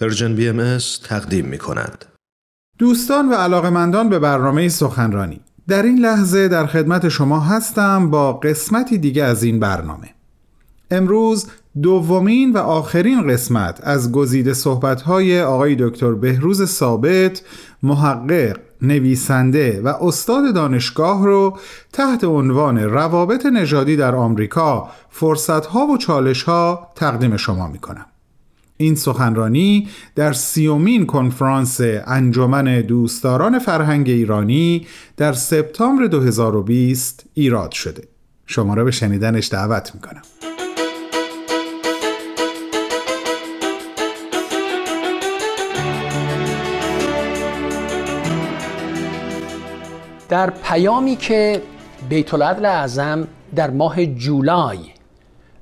پرژن بی ام تقدیم می کند. دوستان و علاقمندان به برنامه سخنرانی در این لحظه در خدمت شما هستم با قسمتی دیگه از این برنامه امروز دومین و آخرین قسمت از گزیده صحبت‌های آقای دکتر بهروز ثابت محقق نویسنده و استاد دانشگاه رو تحت عنوان روابط نژادی در آمریکا فرصتها و چالشها تقدیم شما می کنم. این سخنرانی در سیومین کنفرانس انجمن دوستداران فرهنگ ایرانی در سپتامبر 2020 ایراد شده. شما را به شنیدنش دعوت می کنم. در پیامی که بیت العدل اعظم در ماه جولای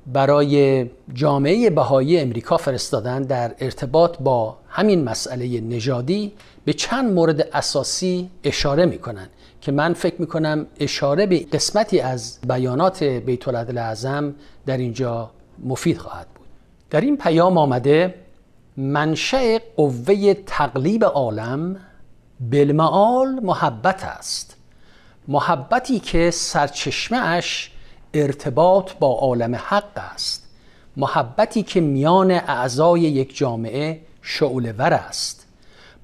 برای جامعه بهایی امریکا فرستادن در ارتباط با همین مسئله نژادی به چند مورد اساسی اشاره می کنند که من فکر می کنم اشاره به قسمتی از بیانات بیت العدل اعظم در اینجا مفید خواهد بود. در این پیام آمده منشأ قوه تقلیب عالم بالمعال محبت است. محبتی که سرچشمه اش ارتباط با عالم حق است. محبتی که میان اعضای یک جامعه ور است.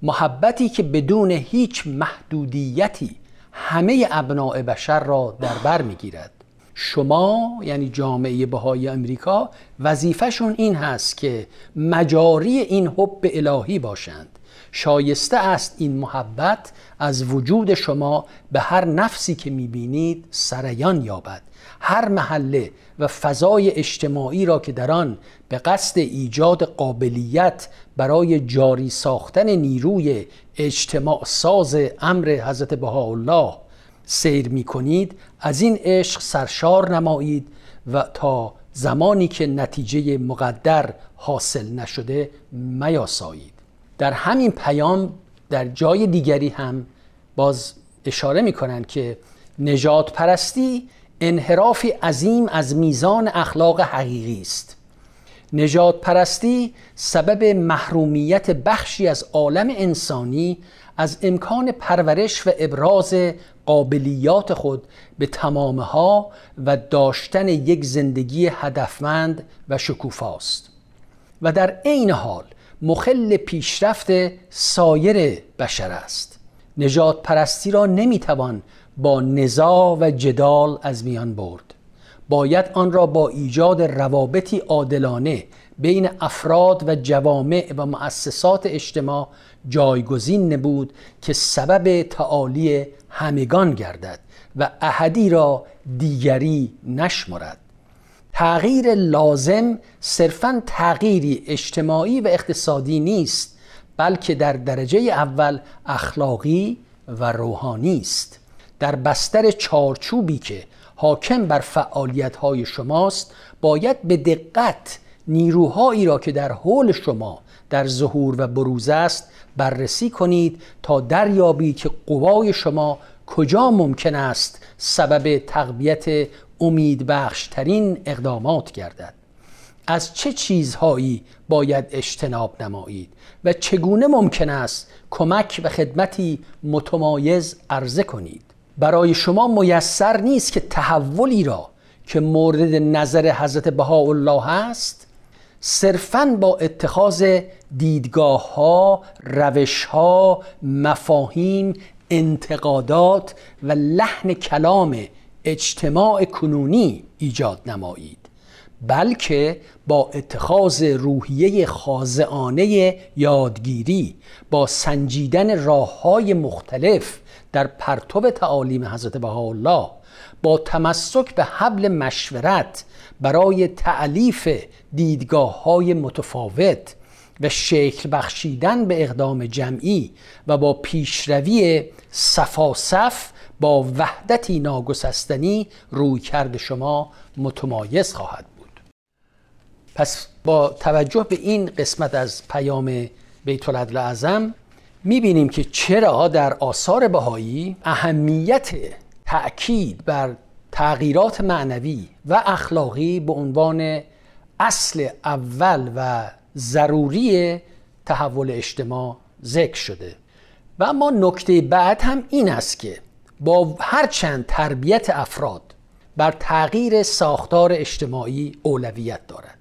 محبتی که بدون هیچ محدودیتی همه ابناع بشر را در بر می‌گیرد. شما یعنی جامعه بهای امریکا وظیفهشون این هست که مجاری این حب الهی باشند. شایسته است این محبت از وجود شما به هر نفسی که می‌بینید سریان یابد. هر محله و فضای اجتماعی را که در آن به قصد ایجاد قابلیت برای جاری ساختن نیروی اجتماع ساز امر حضرت بهاءالله سیر می کنید از این عشق سرشار نمایید و تا زمانی که نتیجه مقدر حاصل نشده میاسایید. در همین پیام در جای دیگری هم باز اشاره می کنند که نجات پرستی انحرافی عظیم از میزان اخلاق حقیقی است. نجات پرستی سبب محرومیت بخشی از عالم انسانی از امکان پرورش و ابراز قابلیات خود به تمامها و داشتن یک زندگی هدفمند و شکوفاست و در عین حال مخل پیشرفت سایر بشر است. نجات پرستی را نمی‌توان با نزاع و جدال از میان برد. باید آن را با ایجاد روابطی عادلانه بین افراد و جوامع و مؤسسات اجتماع جایگزین نبود که سبب تعالی همگان گردد و احدی را دیگری نشمرد. تغییر لازم صرفا تغییری اجتماعی و اقتصادی نیست بلکه در درجه اول اخلاقی و روحانی است. در بستر چارچوبی که حاکم بر فعالیت های شماست باید به دقت نیروهایی را که در حول شما در ظهور و بروز است بررسی کنید تا دریابید که قوای شما کجا ممکن است سبب تقویت امیدبخشترین اقدامات گردد. از چه چیزهایی باید اجتناب نمایید و چگونه ممکن است کمک و خدمتی متمایز عرضه کنید؟ برای شما میسر نیست که تحولی را که مورد نظر حضرت بهاءالله است صرفا با اتخاذ دیدگاه ها روش ها مفاهیم انتقادات و لحن کلام اجتماع کنونی ایجاد نمایید بلکه با اتخاذ روحیه خازعانه یادگیری با سنجیدن راه های مختلف در پرتو تعالیم حضرت بهاءالله با تمسک به حبل مشورت برای تعلیف دیدگاه های متفاوت و شکل بخشیدن به اقدام جمعی و با پیشروی صفاصف با وحدتی ناگسستنی روی کرد شما متمایز خواهد بود. پس با توجه به این قسمت از پیام بیت العدل اعظم می‌بینیم که چرا در آثار بهایی اهمیت تأکید بر تغییرات معنوی و اخلاقی به عنوان اصل اول و ضروری تحول اجتماع ذکر شده. و اما نکته بعد هم این است که با هر چند تربیت افراد بر تغییر ساختار اجتماعی اولویت دارد.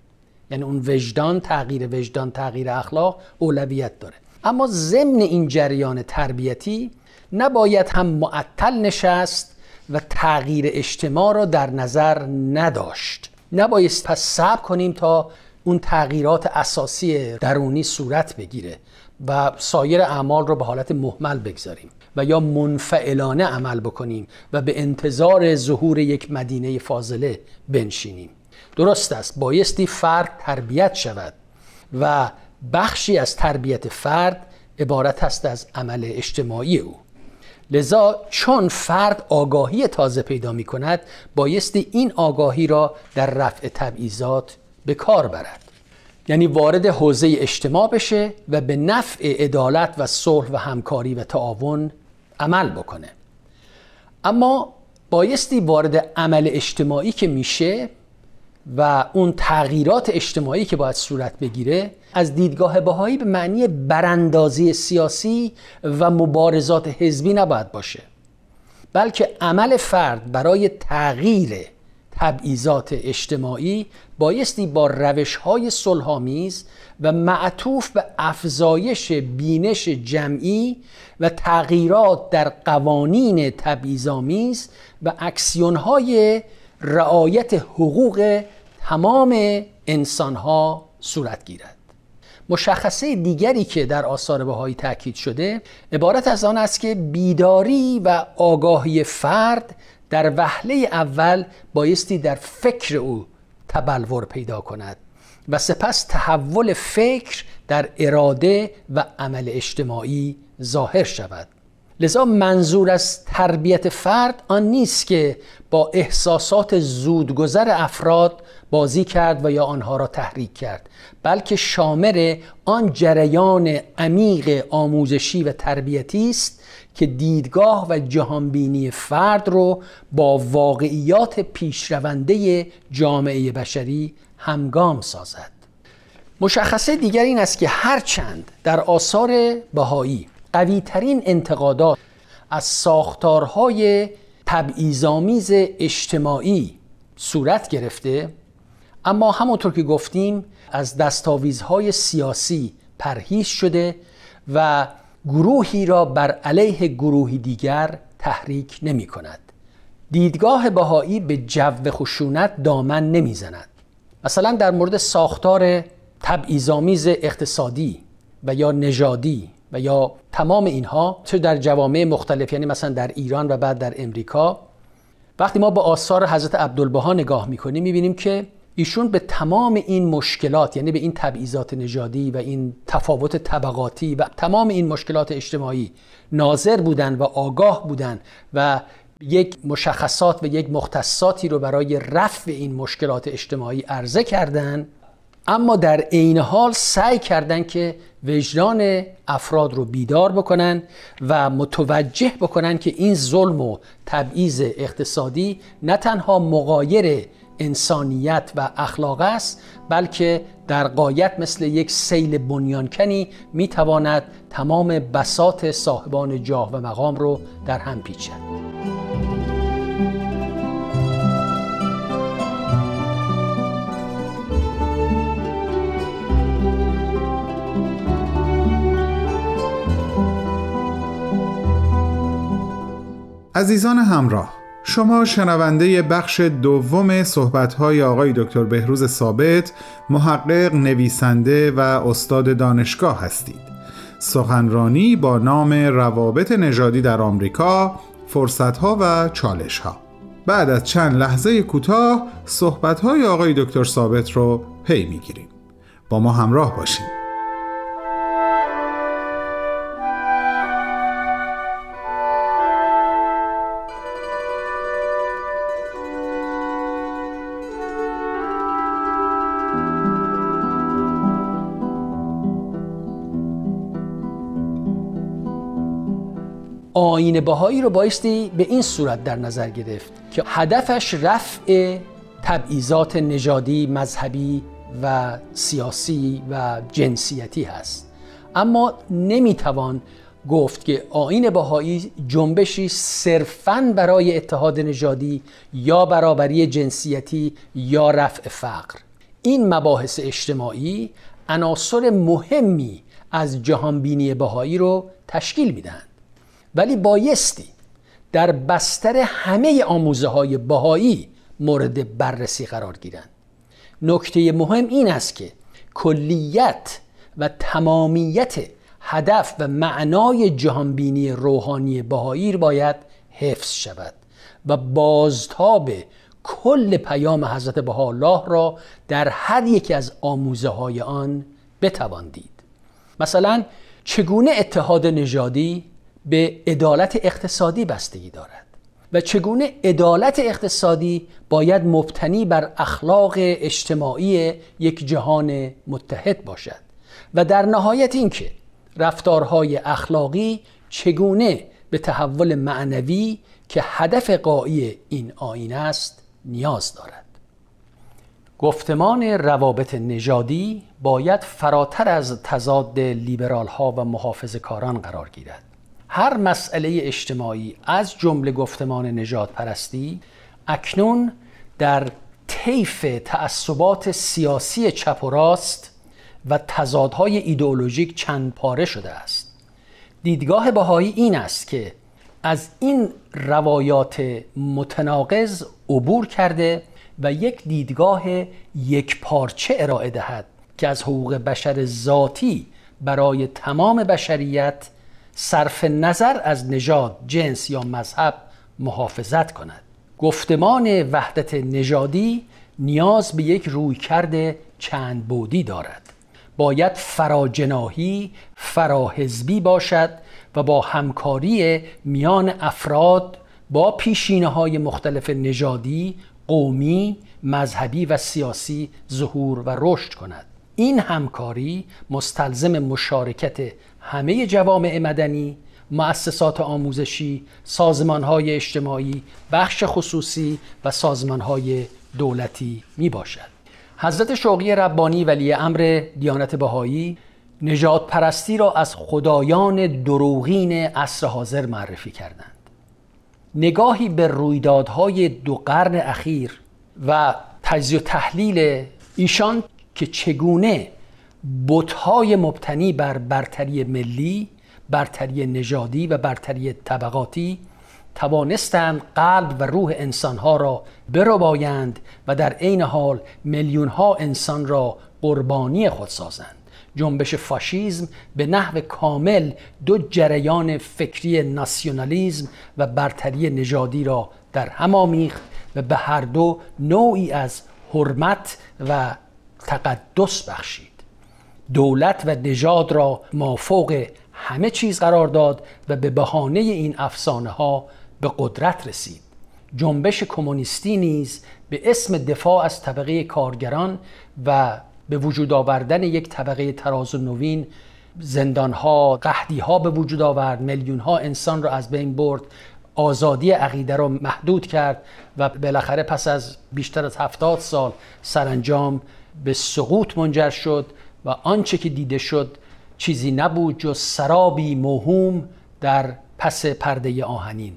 یعنی اون وجدان تغییر وجدان تغییر اخلاق اولویت داره. اما ضمن این جریان تربیتی نباید هم معطل نشست و تغییر اجتماع را در نظر نداشت. نباید پس صبر کنیم تا اون تغییرات اساسی درونی صورت بگیره و سایر اعمال رو به حالت محمل بگذاریم. و یا منفعلانه عمل بکنیم و به انتظار ظهور یک مدینه فاضله بنشینیم. درست است بایستی فرد تربیت شود و بخشی از تربیت فرد عبارت است از عمل اجتماعی او. لذا چون فرد آگاهی تازه پیدا می کند بایستی این آگاهی را در رفع تبعیضات به کار برد. یعنی وارد حوزه اجتماع بشه و به نفع عدالت و صلح و همکاری و تعاون عمل بکنه. اما بایستی وارد عمل اجتماعی که میشه و اون تغییرات اجتماعی که باید صورت بگیره از دیدگاه بهایی به معنی براندازی سیاسی و مبارزات حزبی نباید باشه بلکه عمل فرد برای تغییر تبعیضات اجتماعی بایستی با روش های و معطوف به افزایش بینش جمعی و تغییرات در قوانین تبعیض‌آمیز و اکسیون های رعایت حقوق تمام انسانها صورت گیرد. مشخصه دیگری که در آثار بهایی تاکید شده عبارت از آن است که بیداری و آگاهی فرد در وهله اول بایستی در فکر او تبلور پیدا کند. و سپس تحول فکر در اراده و عمل اجتماعی ظاهر شود. لذا منظور از تربیت فرد آن نیست که با احساسات زودگذر افراد بازی کرد و یا آنها را تحریک کرد بلکه شامل آن جریان عمیق آموزشی و تربیتی است که دیدگاه و جهانبینی فرد رو با واقعیات پیشرونده جامعه بشری همگام سازد. مشخصه دیگر این است که هرچند در آثار بهایی قویترین انتقادات از ساختارهای تبعیض‌آمیز اجتماعی صورت گرفته اما همونطور که گفتیم از دستاویزهای سیاسی پرهیز شده و گروهی را بر علیه گروهی دیگر تحریک نمی کند دیدگاه بهایی به جو خشونت دامن نمی‌زند. مثلا در مورد ساختار تبعیض‌آمیز اقتصادی و یا نژادی و یا تمام اینها چه در جوامع مختلف یعنی مثلا در ایران و بعد در امریکا وقتی ما با آثار حضرت عبدالبها نگاه می‌کنیم می‌بینیم که ایشون به تمام این مشکلات یعنی به این تبعیضات نژادی و این تفاوت طبقاتی و تمام این مشکلات اجتماعی ناظر بودن و آگاه بودن و یک مشخصات و یک مختصاتی رو برای رفع این مشکلات اجتماعی عرضه کردن اما در عین حال سعی کردند که وجدان افراد رو بیدار بکنن و متوجه بکنن که این ظلم و تبعیض اقتصادی نه تنها مقایر انسانیت و اخلاق است بلکه در قایت مثل یک سیل بنیانکنی می‌تواند تمام بسات صاحبان جاه و مقام رو در هم پیچد. عزیزان همراه شما شنونده بخش دوم صحبت‌های آقای دکتر بهروز ثابت محقق نویسنده و استاد دانشگاه هستید. سخنرانی با نام روابط نژادی در آمریکا فرصتها و چالشها. بعد از چند لحظه کوتاه صحبت‌های آقای دکتر ثابت رو پی می‌گیریم. با ما همراه باشید آین بهایی رو بایستی به این صورت در نظر گرفت که هدفش رفع تبعیضات نژادی مذهبی و سیاسی و جنسیتی هست. اما نمی‌توان گفت که آین بهایی جنبشی صرفا برای اتحاد نژادی یا برابری جنسیتی یا رفع فقر. این مباحث اجتماعی عناصر مهمی از جهانبینی بهایی رو تشکیل میدن ولی بایستی در بستر همه آموزه های بهایی مورد بررسی قرار گیرند. نکته مهم این است که کلیت و تمامیت هدف و معنای جهانبینی روحانی بهایی باید حفظ شود و بازتاب کل پیام حضرت بهاءالله را در هر یکی از آموزه های آن بتوان دید. مثلا چگونه اتحاد نژادی به عدالت اقتصادی بستگی دارد. و چگونه عدالت اقتصادی باید مبتنی بر اخلاق اجتماعی یک جهان متحد باشد؟ و در نهایت اینکه رفتارهای اخلاقی چگونه به تحول معنوی که هدف قایی این آین است نیاز دارد. گفتمان روابط نژادی باید فراتر از تضاد لیبرال ها و محافظ کاران قرار گیرد. هر مسئله اجتماعی از جمله گفتمان نجات پرستی اکنون در طیف تعصبات سیاسی چپ و راست و تضادهای ایدئولوژیک چند پاره شده است. دیدگاه بهایی این است که از این روایات متناقض عبور کرده و یک دیدگاه یک پارچه ارائه دهد که از حقوق بشر ذاتی برای تمام بشریت صرف نظر از نژاد، جنس یا مذهب محافظت کند. گفتمان وحدت نژادی نیاز به یک رویکرد چند بودی دارد. باید فراجناهی فراحزبی باشد و با همکاری میان افراد با پیشینه های مختلف نژادی، قومی، مذهبی و سیاسی ظهور و رشد کند. این همکاری مستلزم مشارکت همه جوامع مدنی مؤسسات آموزشی، های اجتماعی، بخش خصوصی و های دولتی می باشد. حضرت شوقی ربانی ولی امر دیانت بهایی نجات پرستی را از خدایان دروغین عصر حاضر معرفی کردند. نگاهی به رویدادهای دو قرن اخیر و تجزیه و تحلیل ایشان که چگونه بتهای مبتنی بر برتری ملی برتری نژادی و برتری طبقاتی توانستند قلب و روح انسانها را بربایند و در عین حال میلیون ها انسان را قربانی خود سازند. جنبش فاشیزم به نحو کامل دو جریان فکری ناسیونالیزم و برتری نژادی را در هم آمیخت و به هر دو نوعی از حرمت و تقدس بخشید. دولت و نژاد را مافوق همه چیز قرار داد و به بهانه این افسانه ها به قدرت رسید. جنبش کمونیستی نیز به اسم دفاع از طبقه کارگران و به وجود آوردن یک طبقه تراز نوین زندان ها قهدی ها به وجود آورد میلیون ها انسان را از بین برد آزادی عقیده را محدود کرد و بالاخره پس از بیشتر از هفتاد سال سرانجام به سقوط منجر شد و آنچه که دیده شد چیزی نبود جز سرابی موهوم در پس پرده آهنین.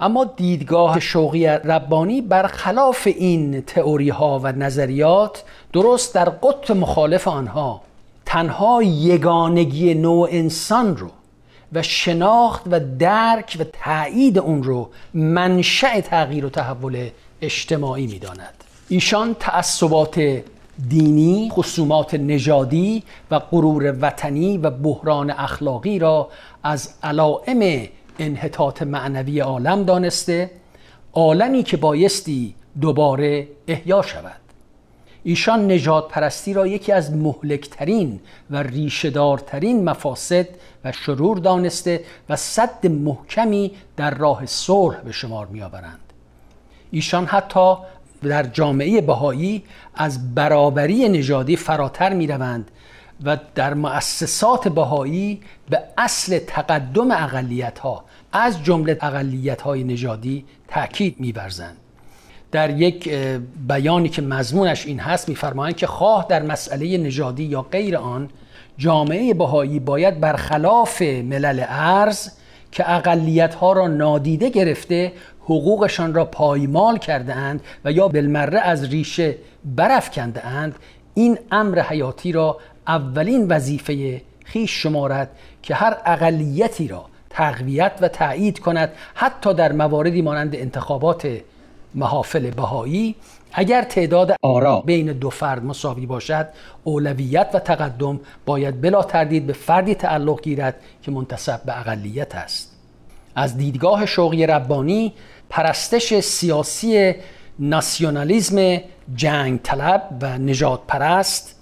اما دیدگاه شوقی ربانی برخلاف این تئوری ها و نظریات درست در قطب مخالف آنها تنها یگانگی نوع انسان رو و شناخت و درک و تایید اون رو منشأ تغییر و تحول اجتماعی می‌داند. ایشان تعصبات دینی، خصومات نژادی و غرور وطنی و بحران اخلاقی را از علائم انحطاط معنوی عالم دانسته عالمی که بایستی دوباره احیا شود. ایشان نجات پرستی را یکی از مهلکترین و ریشهدارترین مفاسد و شرور دانسته و صد محکمی در راه صلح به شمار میآورند. ایشان حتی در جامعه بهایی از برابری نژادی فراتر می روند و در مؤسسات بهایی به اصل تقدم اقلیت ها از جمله اقلیت های نژادی تاکید میورزند. در یک بیانی که مضمونش این هست میفرمایند که خواه در مسئله نژادی یا غیر آن جامعه بهایی باید برخلاف ملل ارز که اقلیت ها را نادیده گرفته حقوقشان را پایمال کرده اند و یا بالمره از ریشه برافکنده اند این امر حیاتی را اولین وظیفه خیش شمارد که هر اقلیتی را تقویت و تایید کند حتی در مواردی مانند انتخابات محافل بهایی. اگر تعداد آرا. بین دو فرد مساوی باشد اولویت و تقدم باید بلا تردید به فردی تعلق گیرد که منتصب به اقلیت است. از دیدگاه شوقی ربانی پرستش سیاسی ناسیونالیزم جنگ طلب و نجات پرست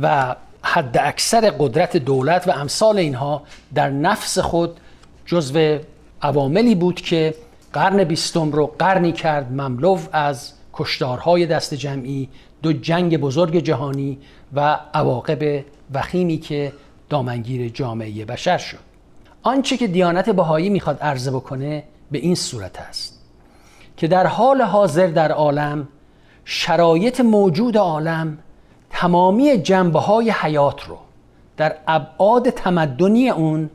و حد اکثر قدرت دولت و امثال اینها در نفس خود جزو عواملی بود که قرن بیستم رو قرنی کرد مملو از کشتارهای دست جمعی دو جنگ بزرگ جهانی و عواقب وخیمی که دامنگیر جامعه بشر شد. آنچه که دیانت بهایی می‌خواد عرضه بکنه به این صورت است که در حال حاضر در عالم شرایط موجود عالم تمامی جنبه های حیات رو در ابعاد تمدنی اون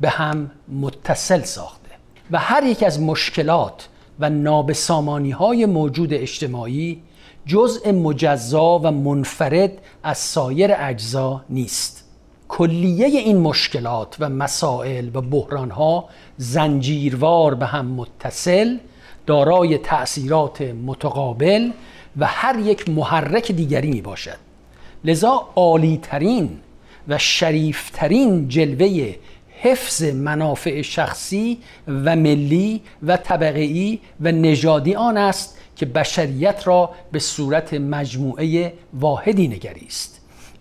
به هم متصل ساخته و هر یک از مشکلات و نابسامانی های موجود اجتماعی جزء مجزا و منفرد از سایر اجزا نیست. کلیه این مشکلات و مسائل و بحران ها زنجیروار به هم متصل دارای تأثیرات متقابل و هر یک محرک دیگری می باشد لذا عالی ترین و شریفترین جلوه حفظ منافع شخصی و ملی و طبقی و نژادی آن است که بشریت را به صورت مجموعه واحدی نگریست.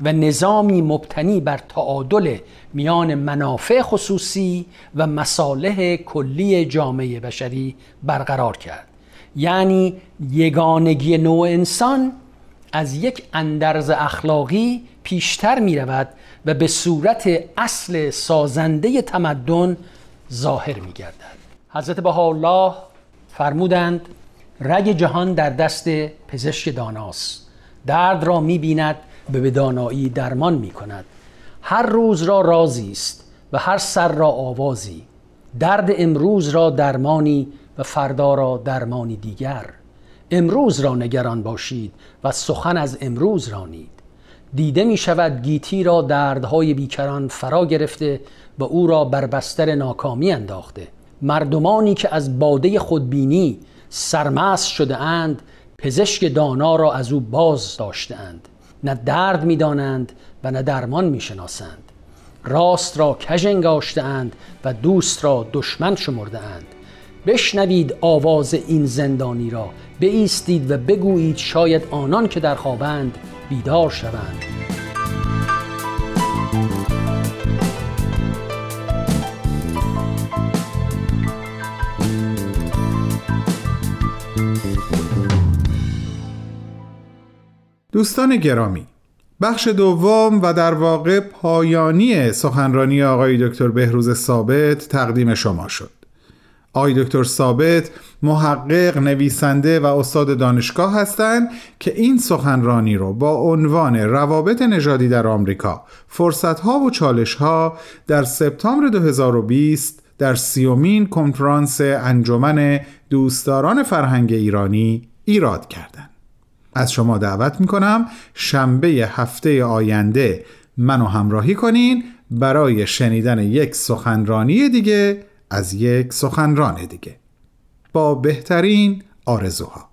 و نظامی مبتنی بر تعادل میان منافع خصوصی و مصالح کلی جامعه بشری برقرار کرد. یعنی یگانگی نوع انسان از یک اندرز اخلاقی پیشتر می رود و به صورت اصل سازنده تمدن ظاهر می گردد حضرت الله فرمودند رگ جهان در دست پزشک داناست. درد را می بیند به دانایی درمان می کند هر روز را رازی است و هر سر را آوازی. درد امروز را درمانی و فردا را درمانی دیگر. امروز را نگران باشید و سخن از امروز رانید. دیده می شود گیتی را دردهای بیکران فرا گرفته و او را بر بستر ناکامی انداخته. مردمانی که از باده خودبینی سرمست شده اند پزشک دانا را از او باز داشته اند. نه درد می دانند و نه درمان می شناسند راست را کژ اند و دوست را دشمن شمرده اند بشنوید آواز این زندانی را بایستید و بگویید شاید آنان که در خوابند بیدار شوند. دوستان گرامی بخش دوم و در واقع پایانی سخنرانی آقای دکتر بهروز ثابت تقدیم شما شد آقای دکتر ثابت محقق نویسنده و استاد دانشگاه هستند که این سخنرانی رو با عنوان روابط نژادی در آمریکا فرصتها و چالشها در سپتامبر 2020 در سیومین کنفرانس انجمن دوستداران فرهنگ ایرانی ایراد کردند. از شما دعوت می‌کنم شنبه هفته آینده منو همراهی کنین برای شنیدن یک سخنرانی دیگه از یک سخنران دیگه. با بهترین آرزوها.